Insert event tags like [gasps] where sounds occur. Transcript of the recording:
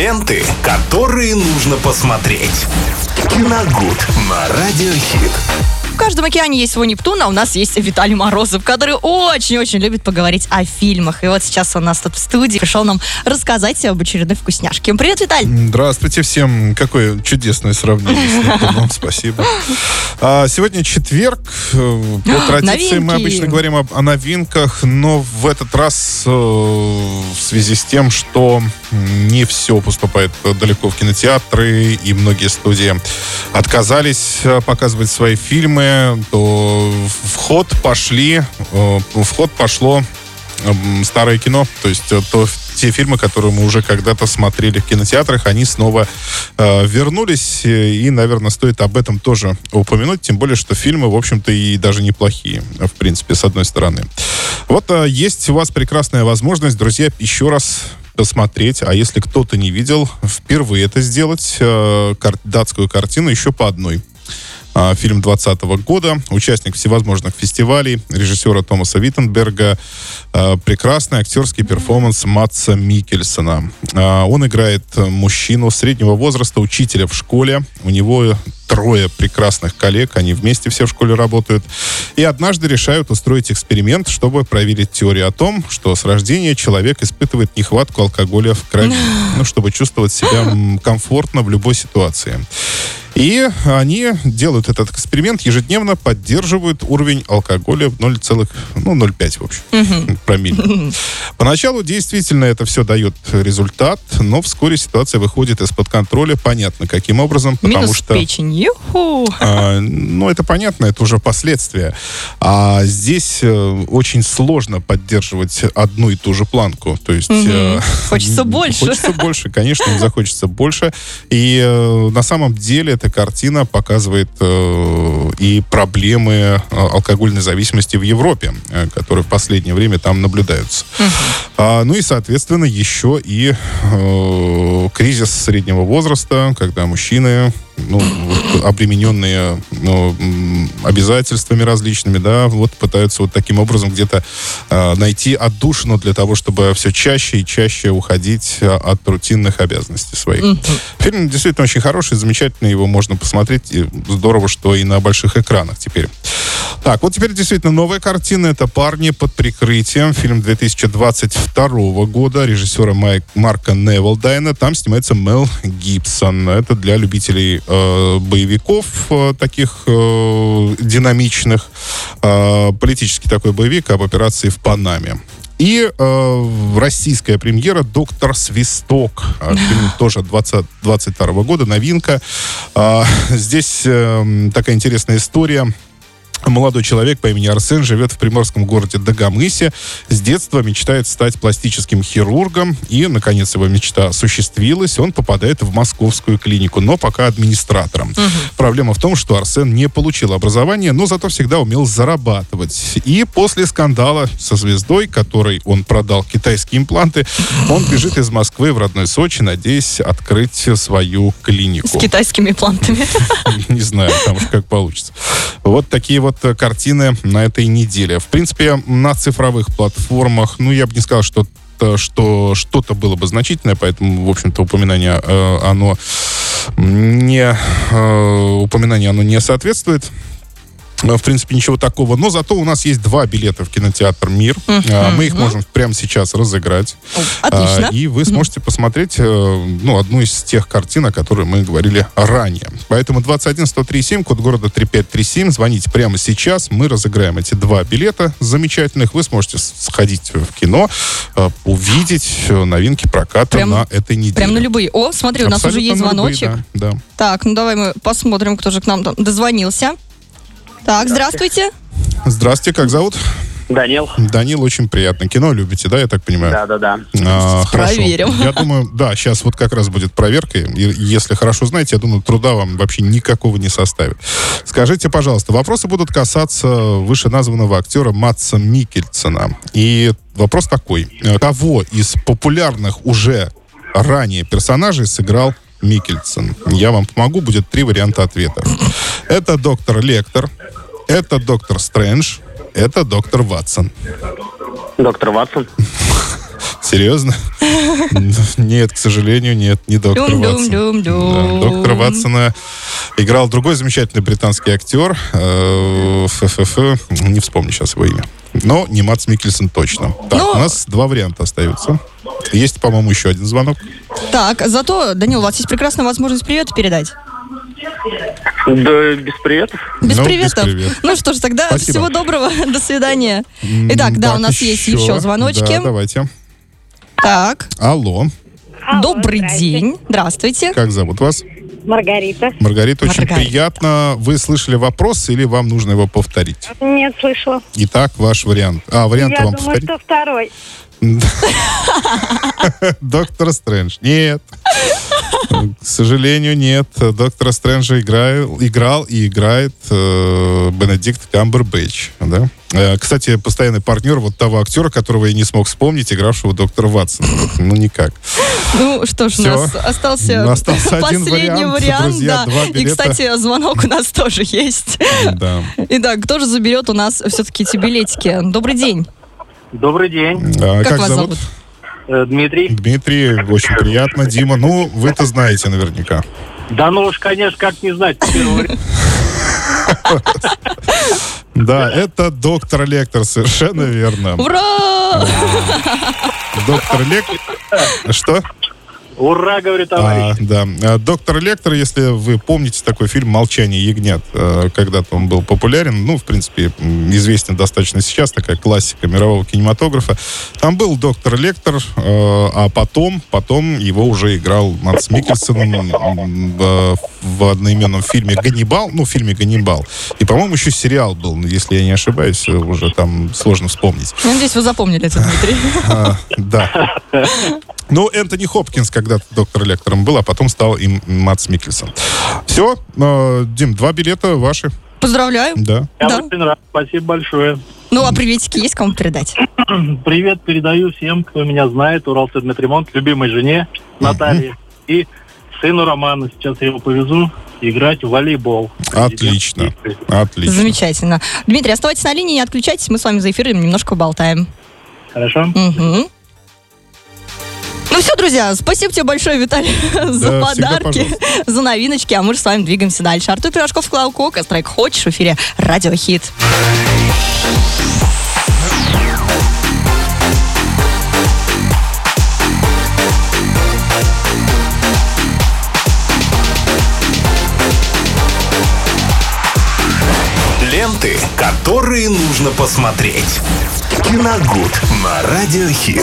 Ленты, которые нужно посмотреть. Киногуд на Радиохит каждом океане есть свой Нептун, а у нас есть Виталий Морозов, который очень-очень любит поговорить о фильмах. И вот сейчас он у нас тут в студии пришел нам рассказать об очередной вкусняшке. Привет, Виталий! Здравствуйте всем. Какое чудесное сравнение с Нептуном. [laughs] Спасибо. А, сегодня четверг. Э, по [gasps] традиции мы обычно говорим об, о новинках, но в этот раз э, в связи с тем, что не все поступает далеко в кинотеатры, и многие студии отказались э, показывать свои фильмы, то в пошли, э, в ход пошло старое кино, то есть э, то, те фильмы, которые мы уже когда-то смотрели в кинотеатрах, они снова э, вернулись, и, наверное, стоит об этом тоже упомянуть, тем более, что фильмы, в общем-то, и даже неплохие, в принципе, с одной стороны. Вот э, есть у вас прекрасная возможность, друзья, еще раз посмотреть, а если кто-то не видел, впервые это сделать, э, кар- датскую картину еще по одной фильм 2020 года, участник всевозможных фестивалей, режиссера Томаса Виттенберга, а, прекрасный актерский перформанс Матса Микельсона. А, он играет мужчину среднего возраста, учителя в школе. У него трое прекрасных коллег, они вместе все в школе работают. И однажды решают устроить эксперимент, чтобы проверить теорию о том, что с рождения человек испытывает нехватку алкоголя в крови, [gasps] ну, чтобы чувствовать себя комфортно в любой ситуации. И они делают этот эксперимент, ежедневно поддерживают уровень алкоголя в 0,05, ну, 0,5, в общем, угу. [laughs] промилле. [laughs] Поначалу действительно это все дает результат, но вскоре ситуация выходит из-под контроля, понятно, каким образом, потому Минус что... печень, юху! А, ну, это понятно, это уже последствия. А здесь э, очень сложно поддерживать одну и ту же планку, то есть... Угу. Э, хочется [laughs] больше. Хочется больше, конечно, захочется больше. И э, на самом деле эта картина показывает э, и проблемы э, алкогольной зависимости в Европе, э, которые в последнее время там наблюдаются. Угу. А, ну и, соответственно, еще и э, кризис среднего возраста, когда мужчины ну, обремененные ну, обязательствами различными, да, вот пытаются вот таким образом где-то э, найти отдушину для того, чтобы все чаще и чаще уходить а, от рутинных обязанностей своих. Mm-hmm. Фильм действительно очень хороший, замечательный, его можно посмотреть. И здорово, что и на больших экранах теперь. Так, вот теперь действительно новая картина. Это «Парни под прикрытием». Фильм 2022 года режиссера Майк, Марка Невилдайна. Там снимается Мел Гибсон. Это для любителей э, боевиков э, таких э, динамичных. Э, политический такой боевик об операции в Панаме. И э, российская премьера «Доктор Свисток». Э, фильм тоже 2022 года, новинка. Э, здесь э, такая интересная история Молодой человек по имени Арсен живет в приморском городе Дагомысе. С детства мечтает стать пластическим хирургом. И, наконец, его мечта осуществилась. Он попадает в московскую клинику, но пока администратором. Угу. Проблема в том, что Арсен не получил образование, но зато всегда умел зарабатывать. И после скандала со звездой, которой он продал китайские импланты, он бежит из Москвы в родной Сочи, надеясь открыть свою клинику. С китайскими имплантами. Не знаю, там уж как получится. Вот такие вот вот э, картины на этой неделе. В принципе, на цифровых платформах, ну, я бы не сказал, что что что-то было бы значительное, поэтому, в общем-то, упоминание э, оно не э, упоминание оно не соответствует. Э, в принципе, ничего такого. Но зато у нас есть два билета в кинотеатр «Мир». Uh-huh. Мы их можем прямо сейчас разыграть. Отлично. И вы сможете посмотреть э, ну, одну из тех картин, о которой мы говорили ранее. Поэтому 21-137, код города 3537. Звоните прямо сейчас. Мы разыграем эти два билета замечательных. Вы сможете сходить в кино, э, увидеть новинки проката прям, на этой неделе. Прям на любые. О, смотри, у нас уже есть звоночек. Любые, да, да. Так, ну давай мы посмотрим, кто же к нам дозвонился. Так, здравствуйте. Здравствуйте, как зовут? Данил. Данил, очень приятно. Кино любите, да, я так понимаю? Да, да, да. А, хорошо. Проверим. Я думаю, да, сейчас вот как раз будет проверка. И если хорошо знаете, я думаю, труда вам вообще никакого не составит. Скажите, пожалуйста, вопросы будут касаться вышеназванного актера Матса Микельсона. И вопрос такой. Кого из популярных уже ранее персонажей сыграл Микельсон? Я вам помогу, будет три варианта ответа. Это доктор Лектор, это доктор Стрэндж, это доктор Ватсон. Доктор Ватсон. [laughs] Серьезно? Нет, к сожалению, нет, не доктор Ватсон. Да, доктора Ватсона играл другой замечательный британский актер. э, не вспомню сейчас его имя. Но не Матс Микельсон точно. Так, Ну- у нас два варианта остаются. Есть, по-моему, еще один звонок. Так, зато, Данил, у вас есть прекрасная возможность привет передать. Да, без приветов. Без Ну, без приветов. привет. Ну что ж, тогда Спасибо. всего доброго. [laughs] До свидания. Итак, да, так, у нас есть еще звоночки. Да, давайте. Так, Алло, Алло, добрый здрасте. день. Здравствуйте. как зовут вас? Маргарита. Маргарита, очень Маргарита. приятно. Вы слышали вопрос или вам нужно его повторить? Нет, слышала. Итак, ваш вариант. А, варианты Я вам думаю, повторить? что второй. [laughs] Доктор Стрэндж. Нет. К сожалению, нет. Доктора Стрэнджа играл, играл и играет э, Бенедикт Камбербэтч. Да? Э, кстати, постоянный партнер вот того актера, которого я не смог вспомнить, игравшего доктора Ватсона. Вот, Ну, никак. Ну что ж, у Всё. нас остался, остался один последний вариант, вариант. друзья, да. два И, кстати, звонок у нас тоже есть. Да. [laughs] Итак, кто же заберет у нас все-таки эти билетики? Добрый день. Добрый день, А, Как вас зовут? Э, Дмитрий. Дмитрий, очень приятно. Дима, ну, вы-то знаете наверняка. Да ну уж, конечно, как не знать. [laughs] Да, это доктор Лектор, совершенно верно. Ура! [laughs] Доктор Лектор... Что? Ура, говорит А, товарищ. да. А, Доктор Лектор, если вы помните такой фильм «Молчание ягнят», э, когда-то он был популярен, ну, в принципе, известен достаточно сейчас, такая классика мирового кинематографа. Там был доктор Лектор, э, а потом, потом его уже играл Матс Микельсон в одноименном фильме «Ганнибал», ну, в фильме «Ганнибал». И, по-моему, еще сериал был, ну, если я не ошибаюсь, уже там сложно вспомнить. Я надеюсь, вы запомнили это, Дмитрий. А, да. Ну, Энтони Хопкинс когда-то доктор лектором был, а потом стал им Матс Микельсон. Все, Дим, два билета ваши. Поздравляю. Да. Я да. очень рад, спасибо большое. Ну, а приветики есть кому передать? [clears throat] Привет передаю всем, кто меня знает, Уралсредмет любимой жене Наталье и сыну Роману. Сейчас я его повезу играть в волейбол. Отлично. Отлично. Замечательно. Дмитрий, оставайтесь на линии, не отключайтесь, мы с вами за эфиром немножко поболтаем. Хорошо? Мгм. Все, друзья, спасибо тебе большое, Виталий, за подарки, за новиночки, а мы же с вами двигаемся дальше. Артур Пирожков, Клау Кока, трек «Хочешь» в эфире «Радио Хит». Ленты, которые нужно посмотреть. Киногуд на радиохит.